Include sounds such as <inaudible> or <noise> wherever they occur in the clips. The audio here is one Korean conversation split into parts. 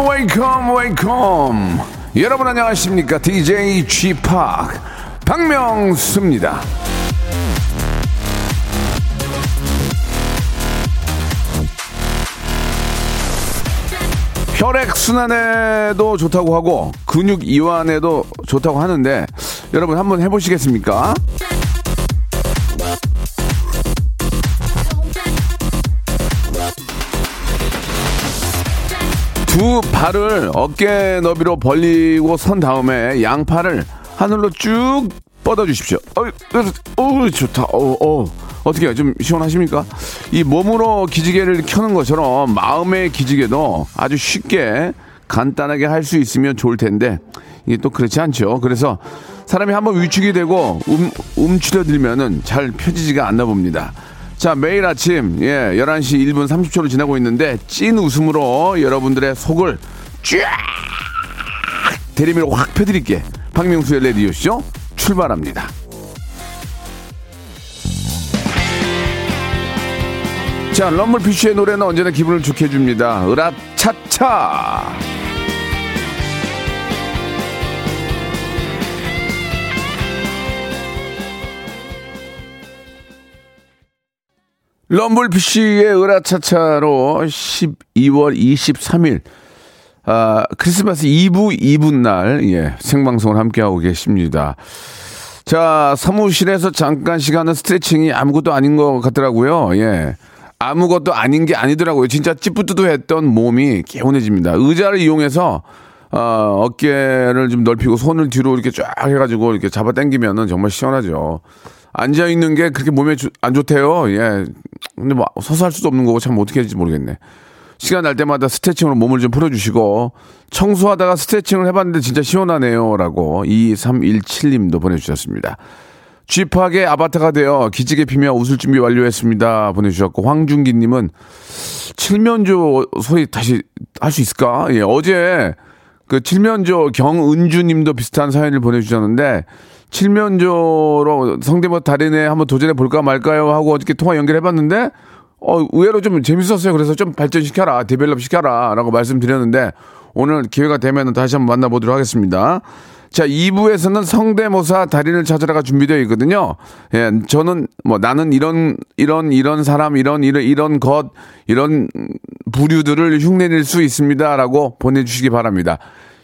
Welcome, welcome. 여러분 안녕하십니까? DJ Chip 박명수입니다. 혈액 순환에도 좋다고 하고 근육 이완에도 좋다고 하는데 여러분 한번 해보시겠습니까? 두 발을 어깨 너비로 벌리고 선 다음에 양팔을 하늘로 쭉 뻗어 주십시오. 어, 어, 좋다. 어, 어. 어떻게 좀 시원하십니까? 이 몸으로 기지개를 켜는 것처럼 마음의 기지개도 아주 쉽게 간단하게 할 수 있으면 좋을 텐데 이게 또 그렇지 않죠. 그래서 사람이 한번 위축이 되고 움, 움츠려들면은 잘 펴지지가 않나 봅니다. 자, 매일 아침, 예, 11시 1분 30초로 지나고 있는데, 찐 웃음으로 여러분들의 속을 쫙! 대리미로 확 펴드릴게. 박명수의 레디오쇼 출발합니다. 자, 럼블피쉬의 노래는 언제나 기분을 좋게 해줍니다. 으라차차! 럼블피쉬의 으라차차로 12월 23일 아, 크리스마스 이브 이브 날 예, 생방송을 함께하고 계십니다. 자, 사무실에서 잠깐 시간은 스트레칭이 아무것도 아닌 것 같더라고요. 예. 아무것도 아닌 게 아니더라고요. 진짜 찌뿌드드했던 몸이 개운해집니다. 의자를 이용해서 어, 어깨를 좀 넓히고 손을 뒤로 이렇게 쫙 해가지고 이렇게 잡아 당기면은 정말 시원하죠. 앉아 있는 게 그렇게 몸에 주, 안 좋대요. 예. 근데 뭐 서서 할 수도 없는 거고 참 어떻게 해야지 모르겠네. 시간 날 때마다 스트레칭으로 몸을 좀 풀어주시고 청소하다가 스트레칭을 해봤는데 진짜 시원하네요라고 2317님도 보내주셨습니다. 쥐파게 아바타가 되어 기지개 피며 웃을 준비 완료했습니다. 보내주셨고 황준기님은 칠면조 소리 다시 할 수 있을까? 예, 어제 그 칠면조 경은주님도 비슷한 사연을 보내주셨는데 칠면조로 성대모사 달인에 한번 도전해 볼까 말까요 하고 어저께 통화 연결해 봤는데 어 의외로 좀 재밌었어요. 그래서 좀 발전시켜라, 데벨롭 시켜라라고 말씀드렸는데 오늘 기회가 되면 다시 한번 만나보도록 하겠습니다. 자, 2부에서는 성대모사 달인을 찾아라가 준비되어 있거든요. 예, 저는 뭐 나는 이런, 이런, 이런 사람, 이런, 이런, 이런 것, 이런 부류들을 흉내낼 수 있습니다. 라고 보내주시기 바랍니다.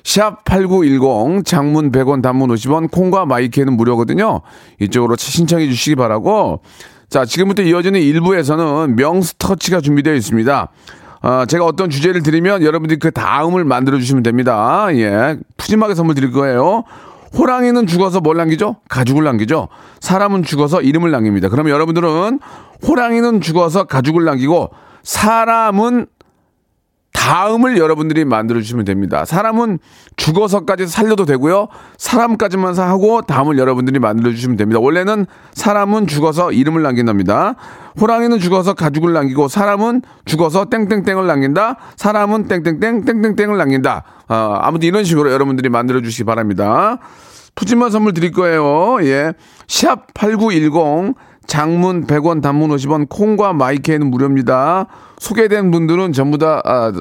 샵 8910 장문 100원 단문 50원 콩과 마이크는 무료거든요. 이쪽으로 신청해 주시기 바라고 자, 지금부터 이어지는 1부에서는 명스터치가 준비되어 있습니다. 어, 제가 어떤 주제를 드리면 여러분들이 그 다음을 만들어 주시면 됩니다. 예. 푸짐하게 선물 드릴 거예요. 호랑이는 죽어서 뭘 남기죠? 가죽을 남기죠. 사람은 죽어서 이름을 남깁니다. 그러면 여러분들은 호랑이는 죽어서 가죽을 남기고 사람은 다음을 여러분들이 만들어 주시면 됩니다. 사람은 죽어서까지 살려도 되고요. 사람까지만 하고 다음을 여러분들이 만들어 주시면 됩니다. 원래는 사람은 죽어서 이름을 남긴답니다. 호랑이는 죽어서 가죽을 남기고 사람은 죽어서 땡땡땡을 남긴다. 사람은 땡땡땡 땡땡땡을 남긴다. 아, 아무튼 이런 식으로 여러분들이 만들어 주시기 바랍니다. 푸짐한 선물 드릴 거예요. 예. 샵 8910 장문 100원, 단문 50원, 콩과 마이크에는 무료입니다. 소개된 분들은 전부 다, 아,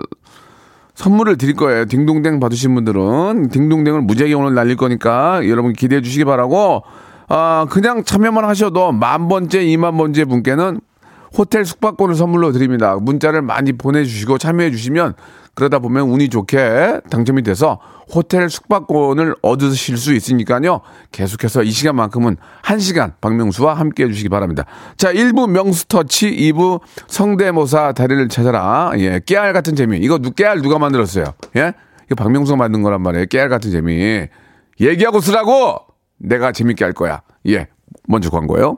선물을 드릴 거예요. 딩동댕 받으신 분들은. 딩동댕을 무지하게 오늘 날릴 거니까 여러분 기대해 주시기 바라고, 아, 그냥 참여만 하셔도 만 번째, 이만 번째 분께는 호텔 숙박권을 선물로 드립니다. 문자를 많이 보내주시고 참여해 주시면 그러다 보면 운이 좋게 당첨이 돼서 호텔 숙박권을 얻으실 수 있으니까요. 계속해서 이 시간만큼은 1시간 박명수와 함께 해주시기 바랍니다. 자, 1부 명수터치, 2부 성대모사 다리를 찾아라. 예, 깨알 같은 재미. 이거 깨알 누가 만들었어요? 예? 이거 박명수가 만든 거란 말이에요. 깨알 같은 재미. 얘기하고 쓰라고! 내가 재밌게 할 거야. 예, 먼저 광고요.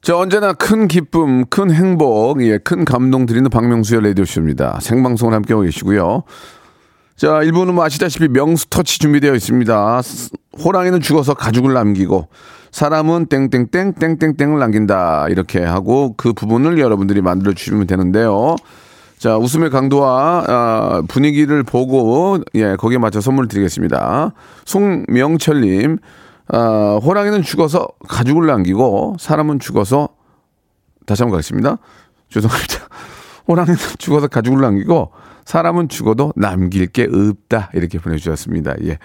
자, 언제나 큰 기쁨, 큰 행복, 예, 큰 감동 드리는 박명수의 라디오쇼입니다. 생방송을 함께하고 계시고요. 자, 1부는 뭐 아시다시피 명수 터치 준비되어 있습니다. 스- 호랑이는 죽어서 가죽을 남기고, 사람은 땡땡땡, 땡땡땡을 남긴다. 이렇게 하고, 그 부분을 여러분들이 만들어 주시면 되는데요. 자, 웃음의 강도와 아, 분위기를 보고, 예, 거기에 맞춰 선물 드리겠습니다. 송명철님, 아, 호랑이는 죽어서 가죽을 남기고, 사람은 죽어서 다시 한번 가겠습니다. 죄송합니다. <laughs> 호랑이는 죽어서 가죽을 남기고 사람은 죽어도 남길 게 없다. 이렇게 보내주셨습니다. 예.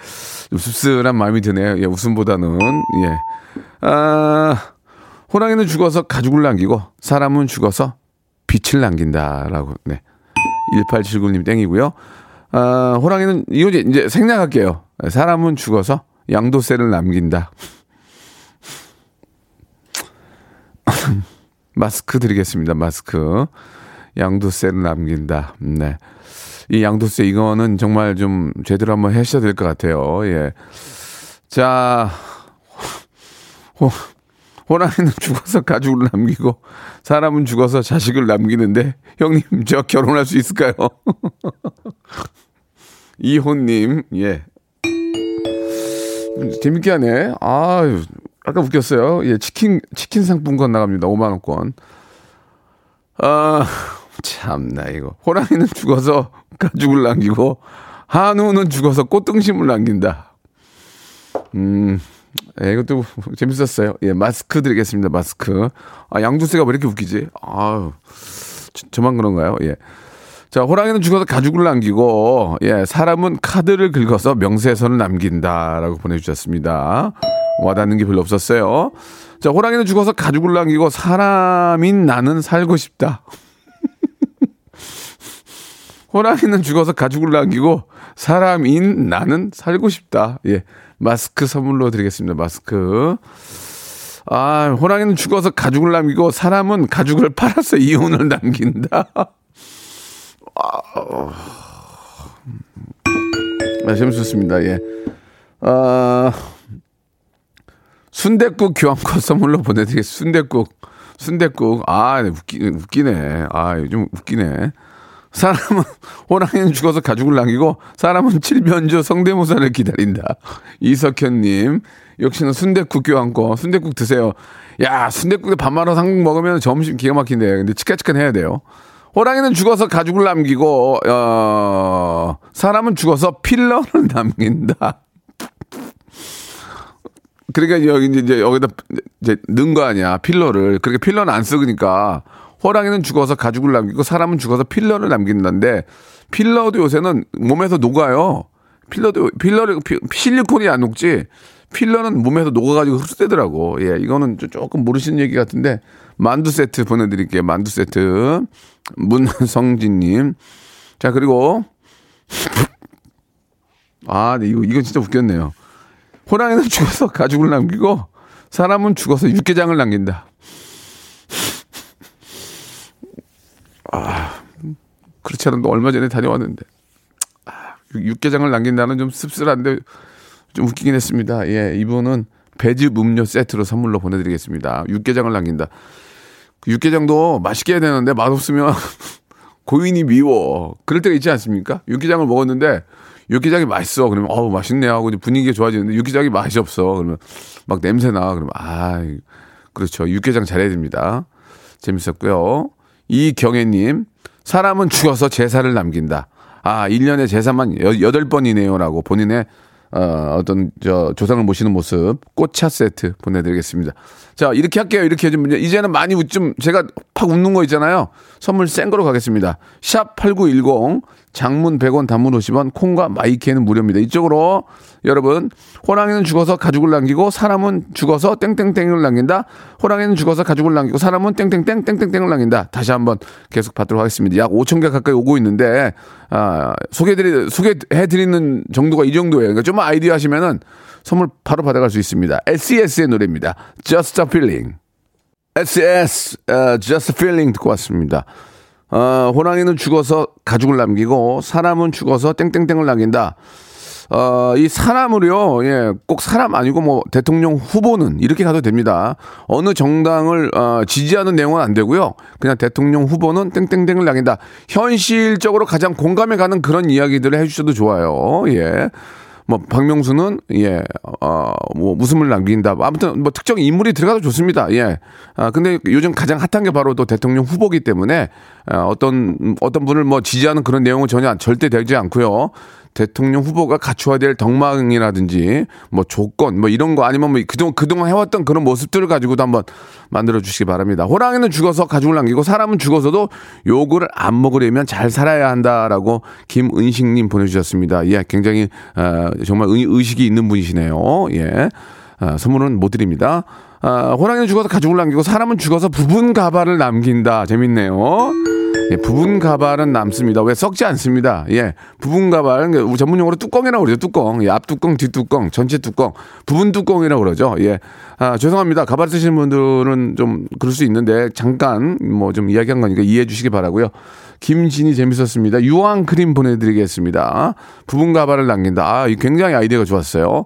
좀 씁쓸한 마음이 드네요. 예, 웃음보다는. 예. 아, 호랑이는 죽어서 가죽을 남기고 사람은 죽어서 빛을 남긴다라고. 네. 1879님 땡이고요. 아, 호랑이는 이거 이제, 이제 생략할게요. 사람은 죽어서 양도세를 남긴다. <laughs> 마스크 드리겠습니다. 마스크. 양도세를 남긴다. 네. 이 양도세 이거는 정말 좀 제대로 한번 하셔야 될 것 같아요. 예. 자, 호, 호랑이는 <laughs> 죽어서 가죽을 남기고 사람은 죽어서 자식을 남기는데 형님 저 결혼할 수 있을까요? <laughs> 이호님 예. 재밌게 하네. 아유, 아까 웃겼어요. 예, 치킨, 치킨 상품권 나갑니다. 5만 원권. 아, 참나, 이거. 호랑이는 죽어서 가죽을 남기고, 한우는 죽어서 꽃등심을 남긴다. 음, 예, 이것도 재밌었어요. 예, 마스크 드리겠습니다. 마스크. 아, 양두세가 왜 이렇게 웃기지? 저, 저만 그런가요? 예. 자, 호랑이는 죽어서 가죽을 남기고, 예, 사람은 카드를 긁어서 명세서를 남긴다라고 보내주셨습니다. 와닿는 게 별로 없었어요. 자, 호랑이는 죽어서 가죽을 남기고, 사람인 나는 살고 싶다. <laughs> 호랑이는 죽어서 가죽을 남기고, 사람인 나는 살고 싶다. 예, 마스크 선물로 드리겠습니다. 마스크. 아, 호랑이는 죽어서 가죽을 남기고, 사람은 가죽을 팔아서 이혼을 남긴다. <laughs> 아, 재밌었습니다. 예. 아, 순대국 교환권 선물로 보내드리겠습니다. 순대국. 순대국. 아, 네, 웃기, 웃기네. 아, 좀 웃기네. 사람은, <laughs> 호랑이는 죽어서 가죽을 남기고, 사람은 칠면조 성대모사를 기다린다. 이석현님. 역시나 순대국 교환권. 순대국 드세요. 야, 순대국에 밥 말아 상국 먹으면 점심 기가 막힌데. 근데 치카치카 해야 돼요. 호랑이는 죽어서 가죽을 남기고, 어, 사람은 죽어서 필러를 <laughs> 남긴다. 그러니까 여기 이제 여기다 이제 넣은 거 아니야 필러를. 그렇게 필러는 안 쓰니까 호랑이는 죽어서 가죽을 남기고 사람은 죽어서 필러를 남긴다는데 필러도 요새는 몸에서 녹아요. 필러도 필러를 피- 실리콘이 안 녹지 필러는 몸에서 녹아가지고 흡수되더라고. 예 이거는 좀 조금 모르시는 얘기 같은데 만두 세트 보내드릴게요. 만두 세트. 문성진님. 자 그리고 아 네, 이거 이건 진짜 웃겼네요. 호랑이는 죽어서 가죽을 남기고 사람은 죽어서 육개장을 남긴다. 아, 그렇지 않아도 얼마 전에 다녀왔는데. 아, 육- 육개장을 남긴다는 좀 씁쓸한데 좀 웃기긴 했습니다. 예, 이분은 배즙 음료 세트로 선물로 보내드리겠습니다. 육개장을 남긴다. 그 육개장도 맛있게 해야 되는데 맛없으면 <laughs> 고인이 미워. 그럴 때가 있지 않습니까? 육개장을 먹었는데 육개장이 맛있어. 그러면 어우 맛있네 하고 분위기가 좋아지는데 육개장이 맛이 없어. 그러면 막 냄새 나. 그러면 아 그렇죠. 육개장 잘해야 됩니다. 재밌었고요. 이경애님 사람은 죽어서 제사를 남긴다. 아 1년에 제사만 여, 8번이네요라고 본인의 어, 어떤 저 조상을 모시는 모습 꽃차 세트 보내드리겠습니다. 자 이렇게 할게요. 이렇게 좀 이제는 많이 웃- 좀 제가 팍 웃는 거 있잖아요. 선물 센 거로 가겠습니다. 샵 #8910 장문 100원, 단문 50원, 콩과 마이케이는 무료입니다. 이쪽으로 여러분, 호랑이는 죽어서 가죽을 남기고 사람은 죽어서 땡땡땡을 남긴다. 호랑이는 죽어서 가죽을 남기고 사람은 땡땡땡 땡땡땡을 남긴다. 다시 한번 계속 받도록 하겠습니다. 약 5천 개 가까이 오고 있는데 아, 소개드리 소개해 드리는 정도가 이 정도예요. 그러니까 좀 아이디어 하시면은 선물 바로 받아갈 수 있습니다. SES의 노래입니다. Just a Feeling. SES, uh, Just a Feeling 듣고 왔습니다. 어, 호랑이는 죽어서 가죽을 남기고 사람은 죽어서 땡땡땡을 남긴다. 어, 이 사람을요, 예, 꼭 사람 아니고 뭐 대통령 후보는 이렇게 가도 됩니다. 어느 정당을 어, 지지하는 내용은 안 되고요. 그냥 대통령 후보는 땡땡땡을 남긴다. 현실적으로 가장 공감에 가는 그런 이야기들을 해주셔도 좋아요. 예. 뭐 박명수는 예 어뭐 웃음을 남긴다. 아무튼 뭐 특정 인물이 들어가도 좋습니다. 예. 아 근데 요즘 가장 핫한 게 바로 또 대통령 후보기 때문에 어, 어떤 어떤 분을 뭐 지지하는 그런 내용은 전혀 절대 되지 않고요. 대통령 후보가 갖춰야 될 덕망이라든지 뭐 조건 뭐 이런 거 아니면 뭐 그동안 그동안 해왔던 그런 모습들을 가지고도 한번 만들어 주시기 바랍니다. 호랑이는 죽어서 가죽을 남기고 사람은 죽어서도 요거를 안 먹으려면 잘 살아야 한다라고 김은식님 보내주셨습니다. 예, 굉장히 어, 정말 의, 식이 있는 분이시네요. 예, 어, 선물은 못 드립니다. 어, 호랑이는 죽어서 가죽을 남기고 사람은 죽어서 부분 가발을 남긴다. 재밌네요. 예, 부분 가발은 남습니다. 왜 썩지 않습니다. 예, 부분 가발은 그 전문 용어로 뚜껑이라고 그러죠. 뚜껑. 예, 앞 뚜껑, 뒷 뚜껑, 전체 뚜껑, 부분 뚜껑이라고 그러죠. 예, 아, 죄송합니다. 가발 쓰시는 분들은 좀 그럴 수 있는데 잠깐 뭐 좀 이야기한 거니까 이해해 주시기 바라고요. 김진이 재밌었습니다. 유황 크림 보내드리겠습니다. 부분 가발을 남긴다. 아, 굉장히 아이디어가 좋았어요.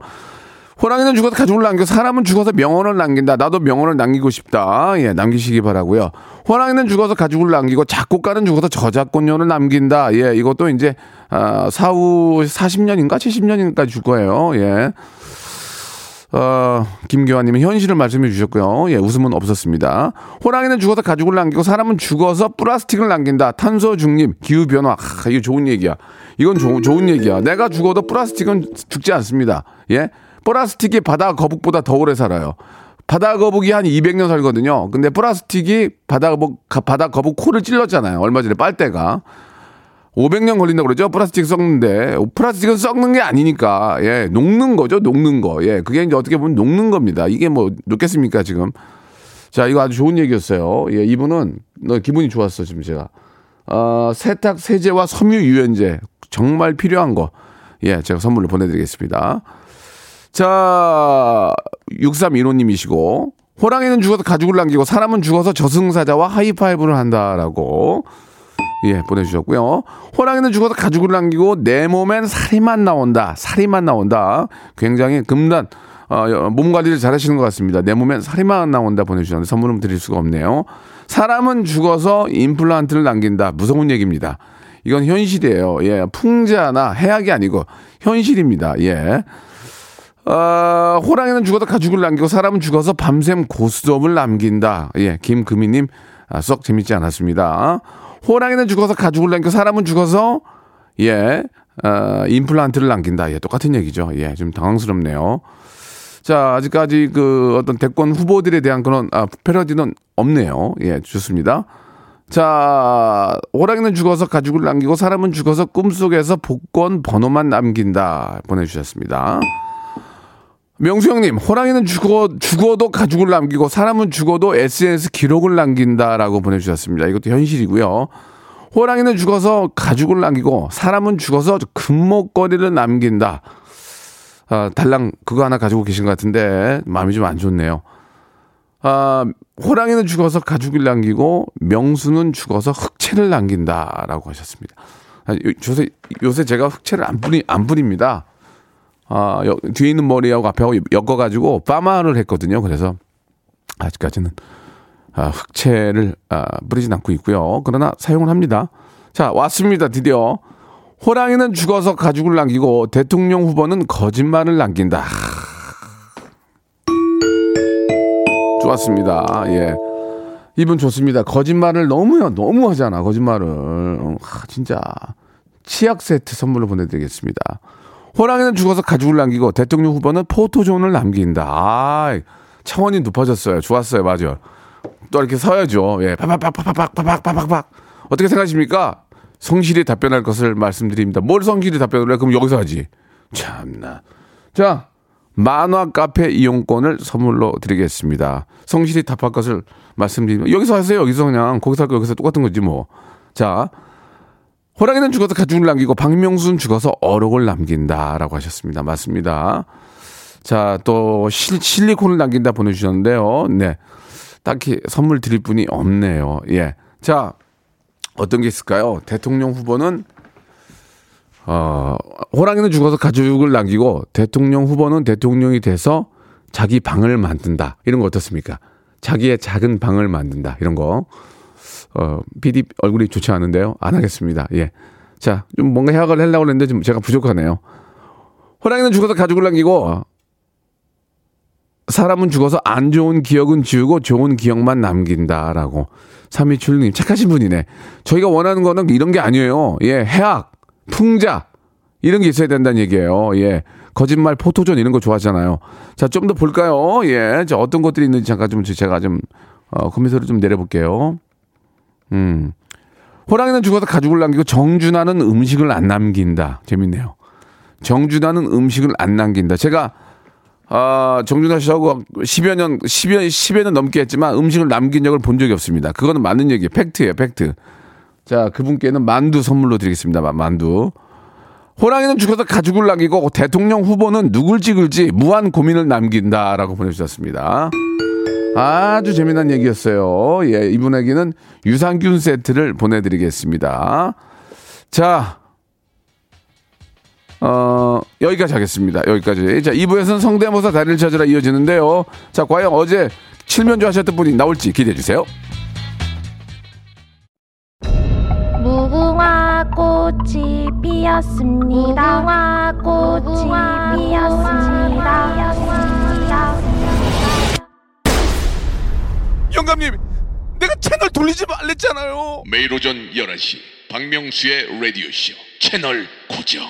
호랑이는 죽어서 가족을 남겨 사람은 죽어서 명언을 남긴다. 나도 명언을 남기고 싶다. 예, 남기시기 바라고요. 호랑이는 죽어서 가족을 남기고 작곡가는 죽어서 저작권료를 남긴다. 예, 이것도 이제 아, 사후 40년인가 70년인가 줄 거예요. 예. 어, 김교환님은 현실을 말씀해 주셨고요. 예, 웃음은 없었습니다. 호랑이는 죽어서 가죽을 남기고 사람은 죽어서 플라스틱을 남긴다. 탄소 중립, 기후 변화. 아, 이거 좋은 얘기야. 이건 조, 좋은 얘기야. 내가 죽어도 플라스틱은 죽지 않습니다. 예, 플라스틱이 바다 거북보다 더 오래 살아요. 바다 거북이 한 200년 살거든요. 근데 플라스틱이 바다 거북, 바다 거북 코를 찔렀잖아요. 얼마 전에 빨대가. 500년 걸린다고 그러죠? 플라스틱 썩는데. 플라스틱은 썩는 게 아니니까. 예, 녹는 거죠? 녹는 거. 예, 그게 이제 어떻게 보면 녹는 겁니다. 이게 뭐, 녹겠습니까, 지금? 자, 이거 아주 좋은 얘기였어요. 예, 이분은, 너 기분이 좋았어, 지금 제가. 어, 세탁 세제와 섬유 유연제. 정말 필요한 거. 예, 제가 선물로 보내드리겠습니다. 자, 6315님이시고, 호랑이는 죽어서 가죽을 남기고 사람은 죽어서 저승사자와 하이파이브를 한다라고 예 보내주셨고요. 호랑이는 죽어서 가죽을 남기고 내 몸엔 살이만 나온다. 살이만 나온다. 굉장히 금단 어, 몸 관리를 잘 하시는 것 같습니다. 내 몸엔 살이만 나온다 보내주셨는데 선물은 드릴 수가 없네요. 사람은 죽어서 임플란트를 남긴다. 무서운 얘기입니다. 이건 현실이에요. 예, 풍자나 해악이 아니고 현실입니다. 예. 어, 호랑이는 죽어도 가죽을 남기고 사람은 죽어서 밤샘 고스톱을 남긴다. 예, 김금희님 아, 썩 재밌지 않았습니다. 호랑이는 죽어서 가죽을 남기고 사람은 죽어서 예, 어, 임플란트를 남긴다. 예, 똑같은 얘기죠. 예, 좀 당황스럽네요. 자, 아직까지 그 어떤 대권 후보들에 대한 그런 아, 패러디는 없네요. 예, 좋습니다. 자, 호랑이는 죽어서 가죽을 남기고 사람은 죽어서 꿈속에서 복권 번호만 남긴다. 보내주셨습니다. 명수 형님, 호랑이는 죽어, 죽어도 가죽을 남기고 사람은 죽어도 SNS 기록을 남긴다라고 보내주셨습니다. 이것도 현실이고요. 호랑이는 죽어서 가죽을 남기고 사람은 죽어서 금목걸이를 남긴다. 아, 달랑 그거 하나 가지고 계신 것 같은데 마음이 좀 안 좋네요. 아, 호랑이는 죽어서 가죽을 남기고 명수는 죽어서 흑채를 남긴다라고 하셨습니다. 아, 요새 요새 제가 흑채를 안 뿌리 안 뿌립니다. 아, 여, 뒤에 있는 머리하고 앞에하고 엮어가지고 파마를 했거든요. 그래서 아직까지는 아, 흑채를 아, 뿌리진 않고 있고요. 그러나 사용을 합니다. 자, 왔습니다. 드디어. 호랑이는 죽어서 가죽을 남기고 대통령 후보는 거짓말을 남긴다. 좋았습니다. 예. 이분 좋습니다. 거짓말을 너무요. 너무 하잖아. 거짓말을. 아, 진짜. 치약 세트 선물로 보내드리겠습니다. 호랑이는 죽어서 가죽을 남기고 대통령 후보는 포토존을 남긴다. 아, 차원이 높아졌어요. 좋았어요. 맞아. 또 이렇게 서야죠. 예. 파박팍팍팍팍팍팍팍. 어떻게 생각하십니까? 성실히 답변할 것을 말씀드립니다. 뭘 성실히 답변을 해? 그럼 여기서 하지. 참나. 자, 만화 카페 이용권을 선물로 드리겠습니다. 성실히 답할 것을 말씀드리면 여기서 하세요. 여기서 그냥 거기서 할 거 여기서 똑같은 거지 뭐. 자, 호랑이는 죽어서 가죽을 남기고 박명수는 죽어서 어록을 남긴다라고 하셨습니다. 맞습니다. 자, 또 실, 실리콘을 남긴다 보내주셨는데요. 네. 딱히 선물 드릴 분이 없네요. 예. 자, 어떤 게 있을까요? 대통령 후보는 어, 호랑이는 죽어서 가죽을 남기고 대통령 후보는 대통령이 돼서 자기 방을 만든다. 이런 거 어떻습니까? 자기의 작은 방을 만든다. 이런 거. 어, PD 얼굴이 좋지 않은데요. 안 하겠습니다. 예. 자, 좀 뭔가 해악을 하려고 했는데 좀 제가 부족하네요. 호랑이는 죽어서 가죽을 남기고 사람은 죽어서 안 좋은 기억은 지우고 좋은 기억만 남긴다라고. 3위출님 착하신 분이네. 저희가 원하는 거는 이런 게 아니에요. 예, 해악, 풍자 이런 게 있어야 된다는 얘기예요. 예. 거짓말, 포토존 이런 거 좋아하잖아요. 자, 좀 더 볼까요? 예. 자, 어떤 것들이 있는지 잠깐 좀 제가 좀 어, 컴퓨터를 좀 내려볼게요. 음. 호랑이는 죽어서 가죽을 남기고 정준하는 음식을 안 남긴다. 재밌네요. 정준하는 음식을 안 남긴다. 제가 아, 정준하 씨하고 10여 년, 10여, 10여 년 넘게 했지만 음식을 남긴 적을 본 적이 없습니다. 그거는 맞는 얘기예요. 팩트예요, 팩트. 자, 그분께는 만두 선물로 드리겠습니다. 만두. 호랑이는 죽어서 가죽을 남기고 대통령 후보는 누굴 찍을지 무한 고민을 남긴다라고 보내주셨습니다. 아주 재미난 얘기였어요. 예, 이분에게는 유산균 세트를 보내드리겠습니다. 자, 어, 여기까지 하겠습니다. 여기까지. 자, 2부에서는 성대모사 다리를 찾으라 이어지는데요. 자, 과연 어제 칠면조 하셨던 분이 나올지 기대해 주세요. 무궁화 꽃이 피었습니다. 무궁화 꽃이 피었습니다. 영감님, 내가 채널 돌리지 말랬잖아요. 매일 오전 11시 박명수의 라디오쇼 채널 고정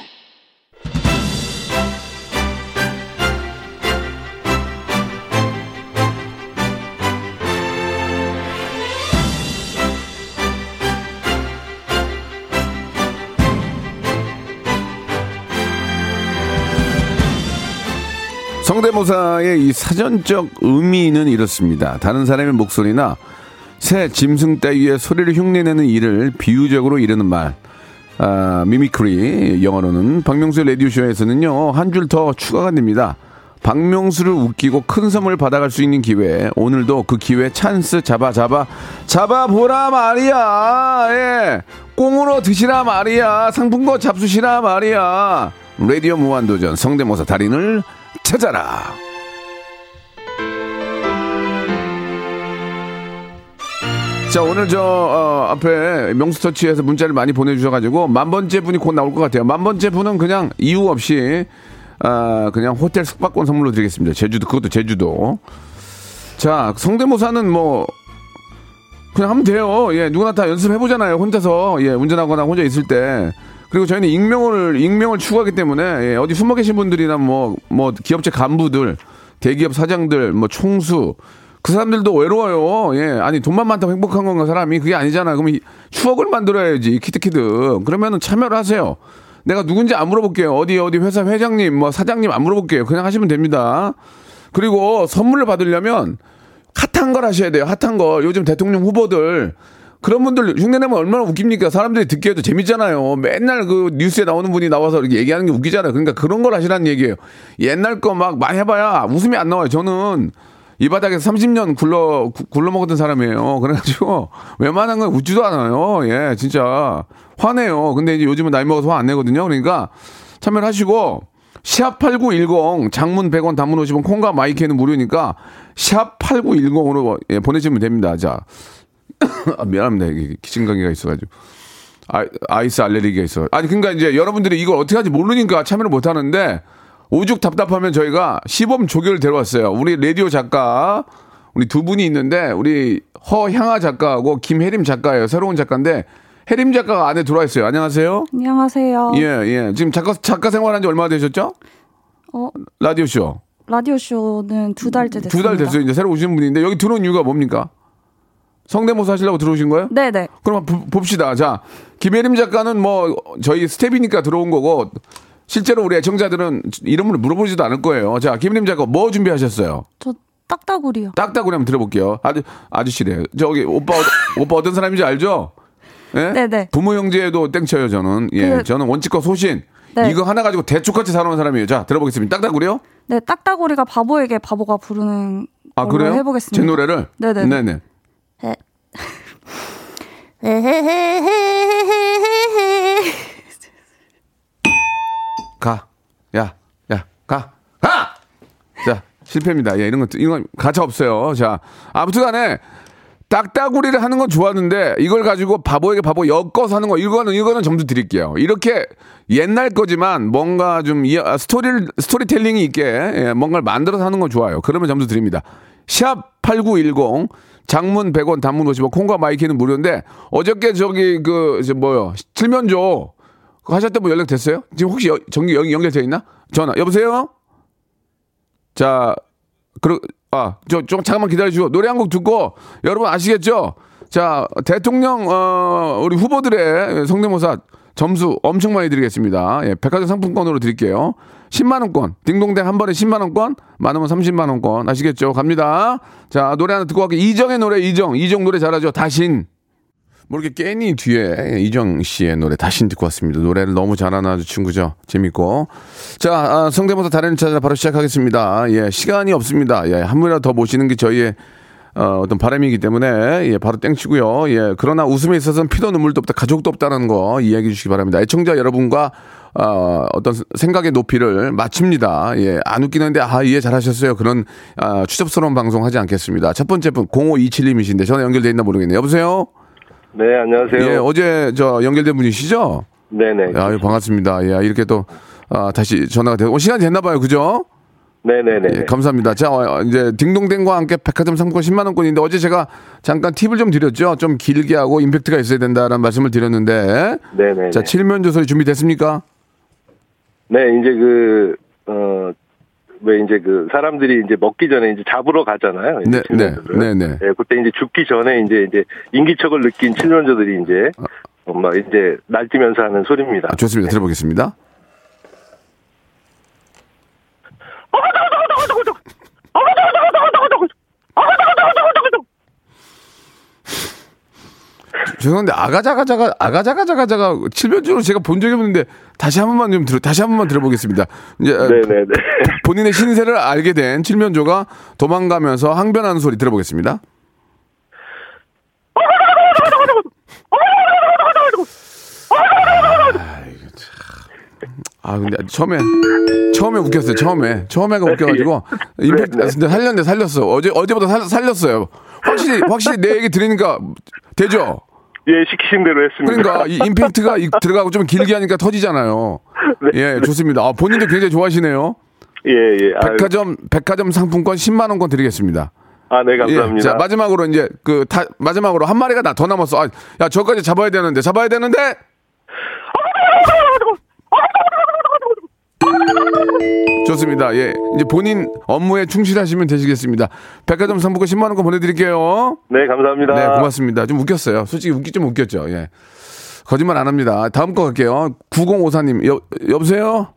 성대모사의 이 사전적 의미는 이렇습니다. 다른 사람의 목소리나 새 짐승 따위의 소리를 흉내내는 일을 비유적으로 이르는 말. 아, mimicry 영어로는 박명수의 라디오쇼에서는요 한 줄 더 추가가 됩니다. 박명수를 웃기고 큰 선물 받아갈 수 있는 기회 오늘도 그 기회 찬스 잡아 잡아 잡아 보라 말이야 예 꽁으로 드시라 말이야 상품권 잡수시라 말이야 라디오 무한도전 성대모사 달인을 찾아라 자 오늘 저 어, 앞에 명수터치에서 문자를 많이 보내주셔가지고 만 번째 분이 곧 나올 것 같아요. 만 번째 분은 그냥 이유 없이 아 그냥 호텔 숙박권 선물로 드리겠습니다. 제주도 그것도 제주도. 자 성대모사는 뭐 그냥 하면 돼요. 예 누구나 다 연습해 보잖아요. 혼자서 예 운전하거나 혼자 있을 때. 그리고 저희는 익명을 익명을 추구하기 때문에 예, 어디 숨어 계신 분들이나 뭐뭐 뭐 기업체 간부들, 대기업 사장들, 뭐 총수 그 사람들도 외로워요. 예. 아니, 돈만 많다고 행복한 건가, 사람이? 그게 아니잖아. 이 추억을 만들어야지, 키득키득. 그러면은 참여를 하세요. 내가 누군지 안 물어볼게요. 어디, 어디 회사 회장님, 뭐 사장님 안 물어볼게요. 그냥 하시면 됩니다. 그리고 선물을 받으려면 핫한 걸 하셔야 돼요. 핫한 거. 요즘 대통령 후보들. 그런 분들 흉내내면 얼마나 웃깁니까? 사람들이 듣기에도 재밌잖아요. 맨날 그 뉴스에 나오는 분이 나와서 이렇게 얘기하는 게 웃기잖아요. 그러니까 그런 걸 하시라는 얘기예요. 옛날 거 막 많이 해봐야 웃음이 안 나와요. 저는 이 바닥에서 30년 굴러, 굴러 먹었던 사람이에요. 그래가지고, <laughs> 웬만한 건 웃지도 않아요. 예, 진짜. 화내요. 근데 이제 요즘은 나이 먹어서 화 안 내거든요. 그러니까, 참여를 하시고, 샵 8910, 장문 100원, 단문 50원, 콩과 마이크는 무료니까, 샵 8910으로 예, 보내시면 됩니다. 자. <coughs> 아, 미안합니다. 이게 기침감기가 있어가지고. 아, 아이스 알레르기가 있어. 아니, 그러니까 이제 여러분들이 이걸 어떻게 하지 모르니까 참여를 못 하는데, 오죽 답답하면 저희가 시범 조교를 데려왔어요. 우리 라디오 작가, 우리 두 분이 있는데, 우리 허향아 작가하고 김혜림 작가예요. 새로운 작가인데, 혜림 작가가 안에 들어와 있어요. 안녕하세요. 안녕하세요. 예, 예. 지금 작가, 작가 생활한 지 얼마나 되셨죠? 어, 라디오쇼. 라디오쇼는 두 달째 됐습니다. 두 달 됐어요. 이제 새로 오신 분인데, 여기 들어온 이유가 뭡니까? 성대모사 하시려고 들어오신 거예요? 네네. 그럼 봅시다. 자, 김혜림 작가는 뭐, 저희 스텝이니까 들어온 거고, 실제로 우리 애청자들은 이름을 물어보지도 않을 거예요. 자, 김림 작가 뭐 준비하셨어요? 저 딱따구리요. 딱딱으로 한번 들어볼게요. 아주 아저씨래요. 저기 오빠 어- 오빠 어떤 사람인지 알죠? 예? 네네. 부모 형제도 땡쳐요 저는. 예, 그- 저는 원칙과 소신. 네. 이거 하나 가지고 대충같이 살아온 사람이에요. 자, 들어보겠습니다. 딱딱구리요? 네, 딱따구리가 바보에게 바보가 부르는 아 그래요? 해보겠습니다. 제 노래를. 네네. 네네. <laughs> 가. 야, 야, 가. 가! 자, 실패입니다. 예, 이런 것, 이건 가차 없어요. 자, 아무튼 간에, 딱따구리를 하는 건 좋았는데, 이걸 가지고 바보에게 바보 엮어서 하는 거, 이거는, 이거는 점수 드릴게요. 이렇게 옛날 거지만, 뭔가 좀, 이- 아, 스토리를, 스토리텔링이 있게, 예, 뭔가를 만들어서 하는 건 좋아요. 그러면 점수 드립니다. 샵 8910, 장문 100원, 단문 50원, 콩과 마이케이는 무료인데, 어저께 저기, 그, 저 뭐요, 그거 하셨던 분 연락 됐어요? 지금 혹시 여- 전기 연, 연결돼 있나? 전화 여보세요? 자, 그러 아, 저 좀 잠깐만 기다려 주고 노래 한 곡 듣고 여러분 아시겠죠? 자, 대통령 어 우리 후보들의 성대모사 점수 엄청 많이 드리겠습니다. 예, 백화점 상품권으로 드릴게요. 10만 원권. 딩동댕 한 번에 10만 원권, 많으면 30만 원권. 아시겠죠? 갑니다. 자, 노래 하나 듣고 갈게요. 이정의 노래 이정. 이정 노래 잘하죠. 다신. 모르게 깻니 뒤에 이정 씨의 노래 다시 듣고 왔습니다. 노래를 너무 잘하는 아주 친구죠. 재밌고. 자, 아, 성대모사 달인을 찾아 바로 시작하겠습니다. 예, 시간이 없습니다. 예, 한 분이라도 더 모시는 게 저희의 어, 어떤 바람이기 때문에 예, 바로 땡치고요. 예, 그러나 웃음에 있어서는 피도 눈물도 없다, 가족도 없다는 거 이야기해 주시기 바랍니다. 애청자 여러분과 어, 어떤 생각의 높이를 맞춥니다. 예, 안 웃기는데 아 이해 잘하셨어요. 그런 아, 추접스러운 방송 하지 않겠습니다. 첫 번째 분 0527님이신데 전화 연결돼 있나 모르겠네요. 여보세요. 네, 안녕하세요. 예, 어제 저 연결된 분이시죠? 네네. 아, 반갑습니다. 예, 이렇게 또 아, 다시 전화가 되고 어, 시간 됐나 봐요. 그죠? 네네네. 예, 감사합니다. 자, 어, 이제 딩동댕과 함께 백화점 상품권 10만 원권인데 어제 제가 잠깐 팁을 좀 드렸죠. 좀 길게 하고 임팩트가 있어야 된다라는 말씀을 드렸는데 네네. 자, 칠면 조 소리 준비됐습니까? 네, 이제 그, 어, 왜 이제 그 사람들이 이제 먹기 전에 이제 잡으러 가잖아요. 이제 네. 네, 네, 네. 예, 그때 이제 죽기 전에 이제 이제 인기척을 느낀 칠면조들이 이제 어, 막 이제 날뛰면서 하는 소리입니다. 아, 좋습니다. 들어보겠습니다. 죄송한데 아가자가자가 아가자가자가자가 칠면조로 제가 본 적이 없는데 다시 한 번만 좀 들어 다시 한 번만 들어보겠습니다. 이제 아, 네네네. 본인의 신세를 알게 된 칠면조가 도망가면서 항변하는 소리 들어보겠습니다. 아 근데 처음에 처음에 웃겼어요. 처음에 처음에가 웃겨가지고 임팩트 근데 살렸네 살렸어. 어제 어제보다 살, 살렸어요. 확실히 확실히 내 얘기 들으니까 되죠. 예, 시키신 대로 했습니다. 그러니까 이 임팩트가 이- 들어가고 좀 길게 하니까 터지잖아요. 예, 좋습니다. 아, 본인도 굉장히 좋아하시네요. 예, 예. 아유, 백화점 백화점 상품권 10만 원권 드리겠습니다. 아, 네, 예, 감사합니다. 자 마지막으로 이제 그 다, 마지막으로 한 마리가 나 더 남았어. 아, 야 저까지 잡아야 되는데 잡아야 되는데. <laughs> 좋습니다. 예, 이제 본인 업무에 충실하시면 되시겠습니다. 백화점 상품권 10만 원권 보내드릴게요. 네, 감사합니다. 네, 고맙습니다. 좀 웃겼어요. 솔직히 웃기 좀 웃겼죠. 예. 거짓말 안 합니다. 다음 거 갈게요. 9054님, 여, 여보세요?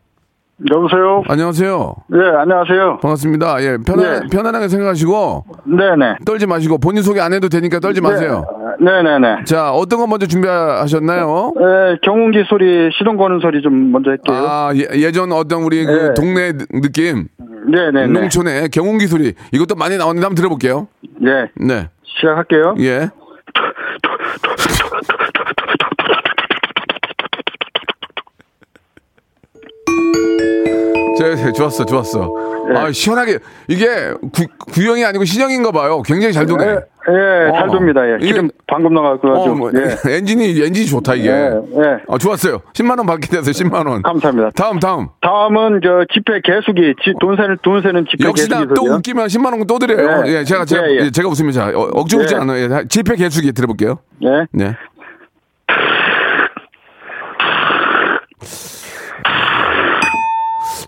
여보세요? 안녕하세요. 네, 안녕하세요. 반갑습니다. 예, 편안, 네. 편안하게 생각하시고, 네네. 떨지 마시고, 본인 소개 안 해도 되니까 떨지 마세요. 네, 네네네. 자, 어떤 거 먼저 준비하셨나요? 네, 경운기 소리, 시동 거는 소리 좀 먼저 할게요. 아, 예, 전 어떤 우리 그 네. 동네 느- 느낌, 네네네. 농촌의 경운기 소리, 이것도 많이 나오는데 한번 들어볼게요. 네, 네, 시작할게요. 예. <laughs> 제, 제, 좋았어, 좋았어. 네. 아, 시원하게. 이게 구, 구형이 아니고 신형인가 봐요. 굉장히 잘 도네. 예, 예, 잘 어. 돕니다. 예. 기름 방금 나가고 어. 뭐, 예. <laughs> 엔진이, 엔진이 좋다, 이게. 예, 예. 어, 좋았어요. 10만 원 받게 돼서 10만 원. 감사합니다. 다음, 다음. 다음은 저 지폐 계수기, 지, 돈 세는 돈 세는 지폐 역시나 계수기 또 소리요. 웃기면 10만 원 또 드려요. 예. 예, 제가, 제가, 예, 예. 예, 제가 웃으면 자, 어, 억지 웃지 예. 않아요. 예, 지폐 계수기 들어볼게요. 예. 네.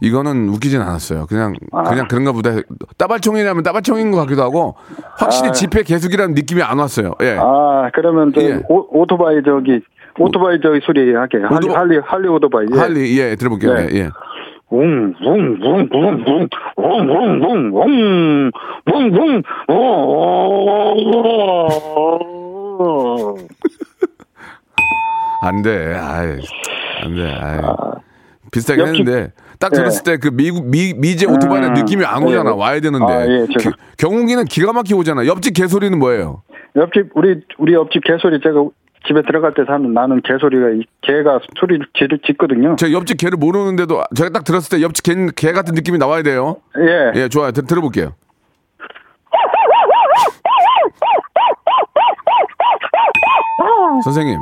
이거는 웃기진 않았어요. 그냥 그냥 그런가 보다. 따발총이라면 따발총인 것 같기도 하고 확실히 아. 집회 개수기라는 느낌이 안 왔어요. 예. 아, 그러면 저 예. 오, 오토바이 저기 오토바이 저기 소리 할게요. 할리, 할리, 할리 오토바이. 예. 할리, 예, 들어볼게요. 네. 예, 예. 웅, 웅, 웅, 웅, 웅, 웅, 웅, 웅, 웅, 웅, 웅. 안 돼. 아이, 안 돼. 아이. 비슷하긴 역시- 했는데 딱 네. 들었을 때 그 미국 미 미제 오토바이는 음, 느낌이 안 오잖아. 네. 와야 되는데. 아, 예, 기- 경운기는 기가 막히게 오잖아. 옆집 개소리는 뭐예요? 옆집 우리 우리 옆집 개소리 제가 집에 들어갈 때 사는 나는 개소리가 이 개가 소리를 지를 짓거든요. 제가 옆집 개를 모르는데도 제가 딱 들었을 때 옆집 개, 개 같은 느낌이 나와야 돼요. 예. 예, 좋아요. 들, 들어볼게요. <laughs> 선생님.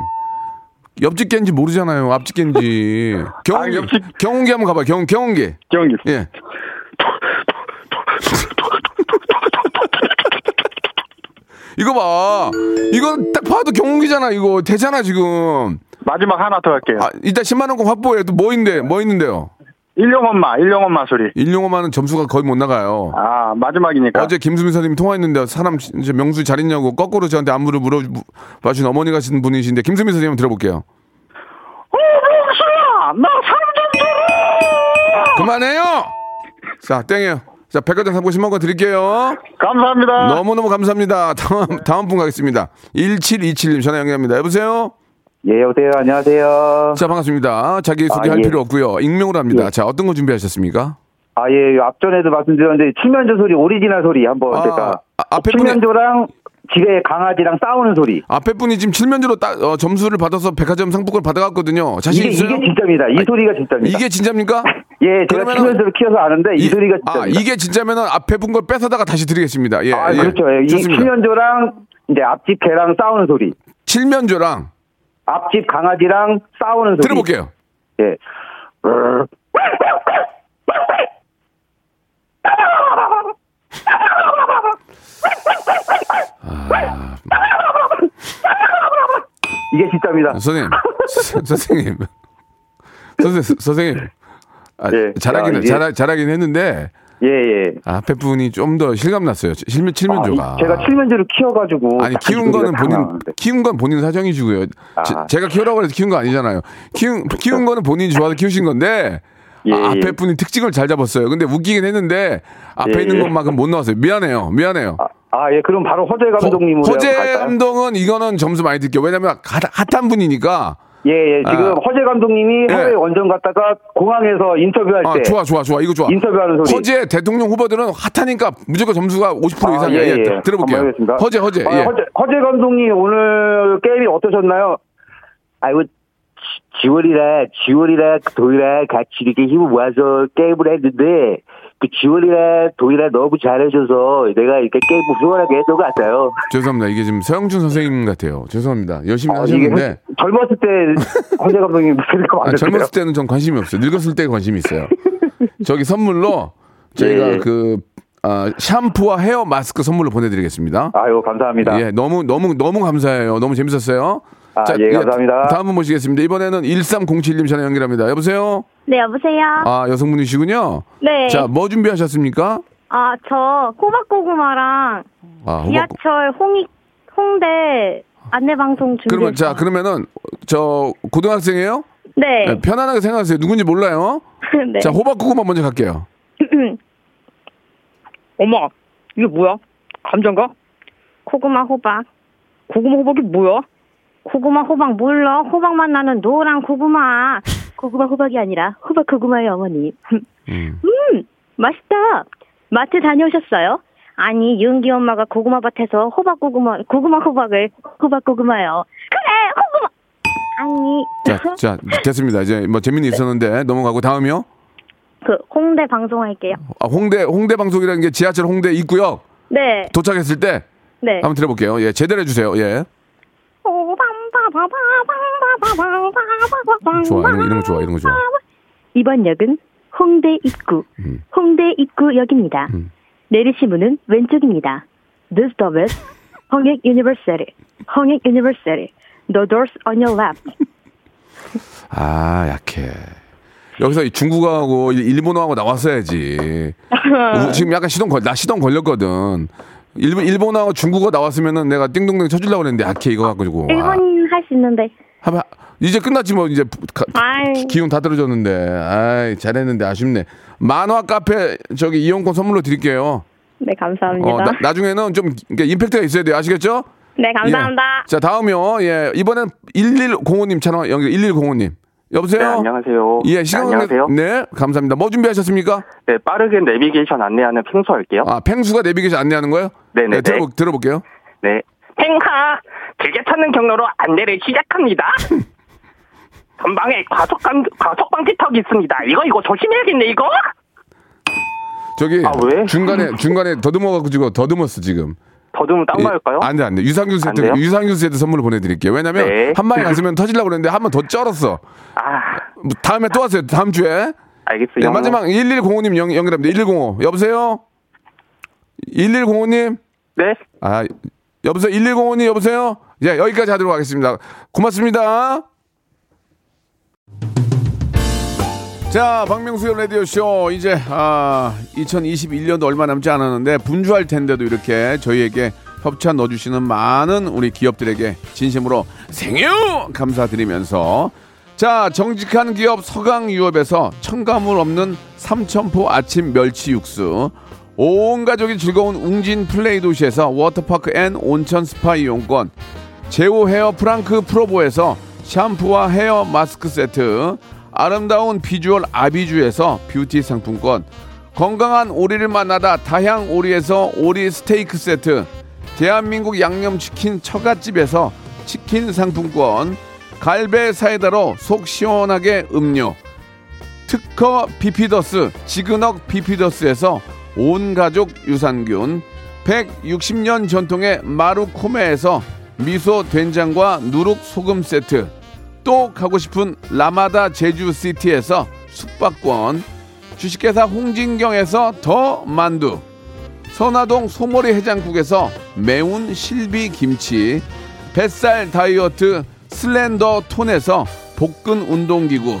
옆집 개인지 모르잖아요. 앞집 개인지. <laughs> 경운기. 아, 옆집- 경운기 한번 가봐요. 경, 경운기. 경기. 예. 이거 봐. 이건 딱 봐도 경운기잖아. 이거 되잖아 지금. 마지막 하나 더 할게요. 아, 일단 10만 원권 확보해. 또 뭐 있는데? 뭐 있는데요? 일용엄마, 일용엄마 소리. 일용어만은 점수가 거의 못 나가요. 아 마지막이니까. 어제 김수민 선생님 통화했는데 사람 이제 명수 잘 있냐고 거꾸로 저한테 안무를 물어봐준 어머니 같은 분이신데 김수민 선생님 들어볼게요. 명수야, 나 삼점 그만해요. 자 땡이요. 자 백화점 상품 10만 원 드릴게요. 감사합니다. 너무너무 감사합니다. 다음 다음 분 가겠습니다. 1727님 전화 연결합니다. 여보세요. 예, 여보세요. 안녕하세요. 자 반갑습니다. 자기 아, 소개할 예. 필요 없고요. 익명으로 합니다. 자 어떤 거 준비하셨습니까? 아, 예, 앞전에도 말씀드렸는데, 칠면조 소리, 오리지널 소리 한번 아, 제가. 아, 앞에 칠면조랑 집에 강아지랑 싸우는 소리. 앞에 분이 지금 칠면조로 따, 어, 점수를 받아서 백화점 상품권을 받아갔거든요. 자신 이게, 있어요? 이게 진짜입니다. 이 아니, 소리가 진짜입니다. 이게 진짜입니까? <laughs> 예, 제가 칠면조를 키워서 아는데, 이, 소리가 진짜입니다. 아, 이게 진짜면은 앞에 분 걸 뺏어다가 다시 드리겠습니다. 예, 아, 예. 그렇죠. 예, 이 좋습니다. 칠면조랑 이제 앞집 개랑 싸우는 소리. 칠면조랑 앞집 강아지랑 싸우는 소리. 들어볼게요. 예. 이게 진짜입니다. 선생님, 서- 선생님, 선생, 선생님. 아, 예. 잘하긴 야, 이게- 잘, 잘하긴 했는데 예, 예. 앞에 분이 좀 더 실감 났어요. 칠면 칠면조가. 아, 이- 제가 칠면조를 키워가지고. 아니 딱 키운 이 거는 본인. 키운 건 본인 사정이시고요. 제, 아. 제가 키우라고 해서 키운 거 아니잖아요. 키운 키운 거는 본인이 좋아서 키우신 건데 예, 아, 앞에 예. 분이 특징을 잘 잡았어요. 근데 웃기긴 했는데 앞에 예, 있는 예. 것만큼 못 나왔어요. 미안해요. 미안해요. 아, 아, 예, 그럼 바로 허재 감독님으로. 허재? 감독은 이거는 점수 많이 드릴게요. 왜냐면 핫, 핫한 분이니까. 예, 예. 지금 아. 허재 감독님이 예. 해외 원정 갔다가 공항에서 인터뷰할 아, 때. 좋아, 좋아, 좋아. 이거 좋아. 인터뷰하는 소리. 허재 대통령 후보들은 핫하니까 무조건 점수가 50% 아, 이상이에요. 예, 예, 예. 들어볼게요. 한번 해보겠습니다. 허재, 허재. 아, 예. 허재, 허재 감독님 오늘 게임이 어떠셨나요? 아이고, 지- 지월이랑, 지월이랑 도희랑 같이 이렇게 힘을 모아서 게임을 했는데, 그 지월이랑 도희랑 너무 잘해줘서 내가 이렇게 게임을 수월하게 했던 것 같아요. 죄송합니다. 이게 지금 서영준 선생님 같아요. 죄송합니다. 열심히 아, 하셨는데. 젊었을 때 허재 감독님 <laughs> 목소리가 아, 많았어요. 젊었을 때는 전 관심이 없어요. 늙었을 때 관심이 있어요. <laughs> 저기 선물로 저희가 예. 그 아, 샴푸와 헤어 마스크 선물로 보내드리겠습니다. 아유, 감사합니다. 예, 너무 너무 너무 감사해요. 너무 재밌었어요. 아, 예, 감사합니다. 다음 분 모시겠습니다. 이번에는 1307님 전화 연결합니다. 여보세요? 네, 여보세요? 아, 여성분이시군요. 네. 자, 뭐 준비하셨습니까? 아, 저 호박고구마랑 아, 호박. 지하철 홍익, 홍대 안내방송 준비. 그러면 자, 그러면은 저 고등학생이에요? 네. 네, 편안하게 생각하세요. 누군지 몰라요. <laughs> 네. 자, 호박고구마 먼저 갈게요. <laughs> 엄마, 이게 뭐야? 감자인가? 고구마 호박. 고구마 호박이 뭐야? 고구마 호박 몰라? 호박만 나는 노란 고구마. 고구마 호박이 아니라 호박 고구마의 어머니. 음. <laughs> 음, 맛있다. 마트 다녀오셨어요? 아니, 윤기 엄마가 고구마 밭에서 호박 고구마, 고구마 호박을 호박 고구마요. 그래, 고구마. 아니, 자, 자, 됐습니다. 이제 뭐 재미는 있었는데 넘어가고 다음이요. 그 홍대 방송할게요. 아, 홍대 홍대 방송이라는 게 지하철 홍대 입구역 네, 도착했을 때 네. 한번 들어볼게요. 예, 제대로 해주세요. 예, 좋아. 이런, 거- 이런 거 좋아. 이런 거 좋아. 이번 역은 홍대 입구, 음. 홍대 입구역입니다. 내리시 문은 왼쪽입니다. This stop is 홍익 University, 홍익 University. The doors on your left. <laughs> 아, 약해. 여기서 이 중국어하고 일- 일본어하고 나왔어야지. 우- <laughs> 지금 약간 시동 걸, 나 시동 걸렸거든. 일본, 일본어하고 중국어 나왔으면은 내가 띵동댕 쳐주려고 그랬는데 약해 이거 갖고. 아, 일본 할 수 있는데. 한번, 이제 끝났지 뭐 이제 가- 기운 다 떨어졌는데. 아이, 잘했는데 아쉽네. 만화 카페 저기 이용권 선물로 드릴게요. 네, 감사합니다. 어, 나, 나중에는 좀 그러니까 임팩트가 있어야 돼요. 아시겠죠? 네, 감사합니다. 예. 자, 다음이요. 예. 이번엔 1105님 전화 연결 1105님. 여보세요? 네, 안녕하세요. 예, 시간 네, 안녕하세요. 네, 감사합니다. 뭐 준비하셨습니까? 네, 빠르게 내비게이션 안내하는 펭수 할게요. 아, 펭수가 내비게이션 안내하는 거예요? 네네네. 네, 들어보, 들어볼게요. 네. 팽카 길게 찾는 경로로 안내를 시작합니다. <laughs> 전방에 과속방 과속방 피턱이 있습니다. 이거 이거 조심해야겠네 이거. 저기 아, 왜? 중간에 <laughs> 중간에 더듬어 가지고 더듬었어 지금. 더듬으면 딴거 할까요? 안 돼, 안 돼. 유산균 세트? 유산균 세트 선물로 보내드릴게요. 왜냐면, 네. 한 방에 갔으면 터지려고 그랬는데, 한 번 더 쩔었어. 아, 뭐 다음에 또 하세요. 다음 주에. 알겠어요. 네, 마지막 1105님 연, 연결합니다. 1105. 여보세요? 1105님? 네. 아, 여보세요? 1105님, 여보세요? 예, 여기까지 하도록 하겠습니다. 고맙습니다. 자, 박명수의 라디오쇼. 이제, 아, 2021년도 얼마 남지 않았는데, 분주할 텐데도 이렇게 저희에게 협찬 넣어주시는 많은 우리 기업들에게 진심으로 thank you! 감사드리면서, 자, 정직한 기업 서강유업에서 첨가물 없는 삼천포 아침 멸치 육수, 온 가족이 즐거운 웅진 플레이 도시에서 워터파크 and 온천 스파 이용권, 제오 헤어 프랑크 프로보에서 샴푸와 헤어 마스크 세트, 아름다운 비주얼 아비주에서 뷰티 상품권, 건강한 오리를 만나다 다향 오리에서 오리 스테이크 세트, 대한민국 양념치킨 처갓집에서 치킨 상품권, 갈배 사이다로 속 시원하게 음료, 특허 비피더스 지그넉 비피더스에서 온 가족 유산균 160년 전통의 마루코메에서 미소 된장과 누룩 소금 세트 또 가고 싶은 라마다 제주시티에서 숙박권 주식회사 홍진경에서 더 만두 선화동 소머리 해장국에서 매운 실비 김치 뱃살 다이어트 슬렌더 톤에서 복근 운동기구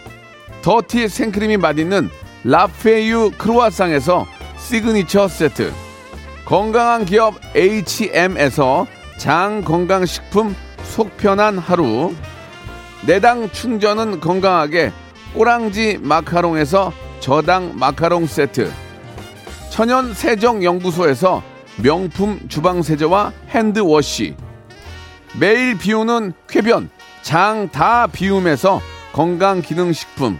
더티 생크림이 맛있는 라페유 크로아상에서 시그니처 세트. 건강한 기업 H&M에서 장 건강식품 속편한 하루. 내당 충전은 건강하게 꼬랑지 마카롱에서 저당 마카롱 세트. 천연 세정 연구소에서 명품 주방 세제와 핸드워시. 매일 비우는 쾌변 장 다 비움에서 건강 기능 식품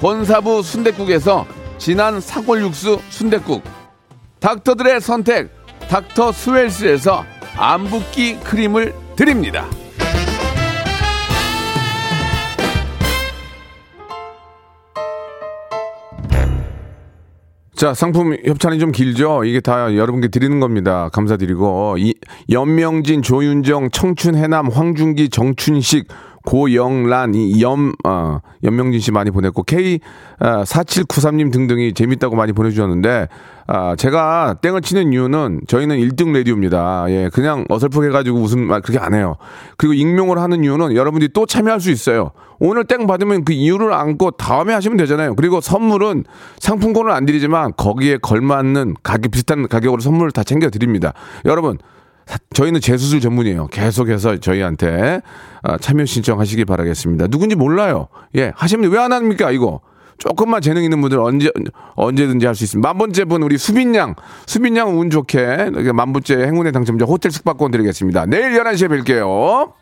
권사부 순댓국에서 진한 사골 육수 순댓국 닥터들의 선택 닥터 스웰스에서 안붓기 크림을 드립니다. 자, 상품 협찬이 좀 길죠? 이게 다 여러분께 드리는 겁니다. 감사드리고. 이, 연명진, 조윤정, 청춘, 해남, 황준기, 정춘식, 고영란, 이 염, 어, 연명진 씨 많이 보냈고, K4793님 등등이 재밌다고 많이 보내주셨는데, 아, 제가 땡을 치는 이유는 저희는 1등 레디오입니다. 예, 그냥 어설프게 해가지고 무슨 말 그렇게 안 해요. 그리고 익명을 하는 이유는 여러분들이 또 참여할 수 있어요. 오늘 땡 받으면 그 이유를 안고 다음에 하시면 되잖아요. 그리고 선물은 상품권을 안 드리지만 거기에 걸맞는 가격 비슷한 가격으로 선물을 다 챙겨 드립니다. 여러분, 저희는 재수술 전문이에요. 계속해서 저희한테 아, 참여 신청하시기 바라겠습니다. 누군지 몰라요. 예, 하시면 왜 안 합니까, 이거? 조금만 재능 있는 분들 언제, 언제든지 할 수 있습니다. 만 번째 분, 우리 수빈 양. 수빈 양 운 좋게 만 번째 행운의 당첨자 호텔 숙박권 드리겠습니다. 내일 11시에 뵐게요.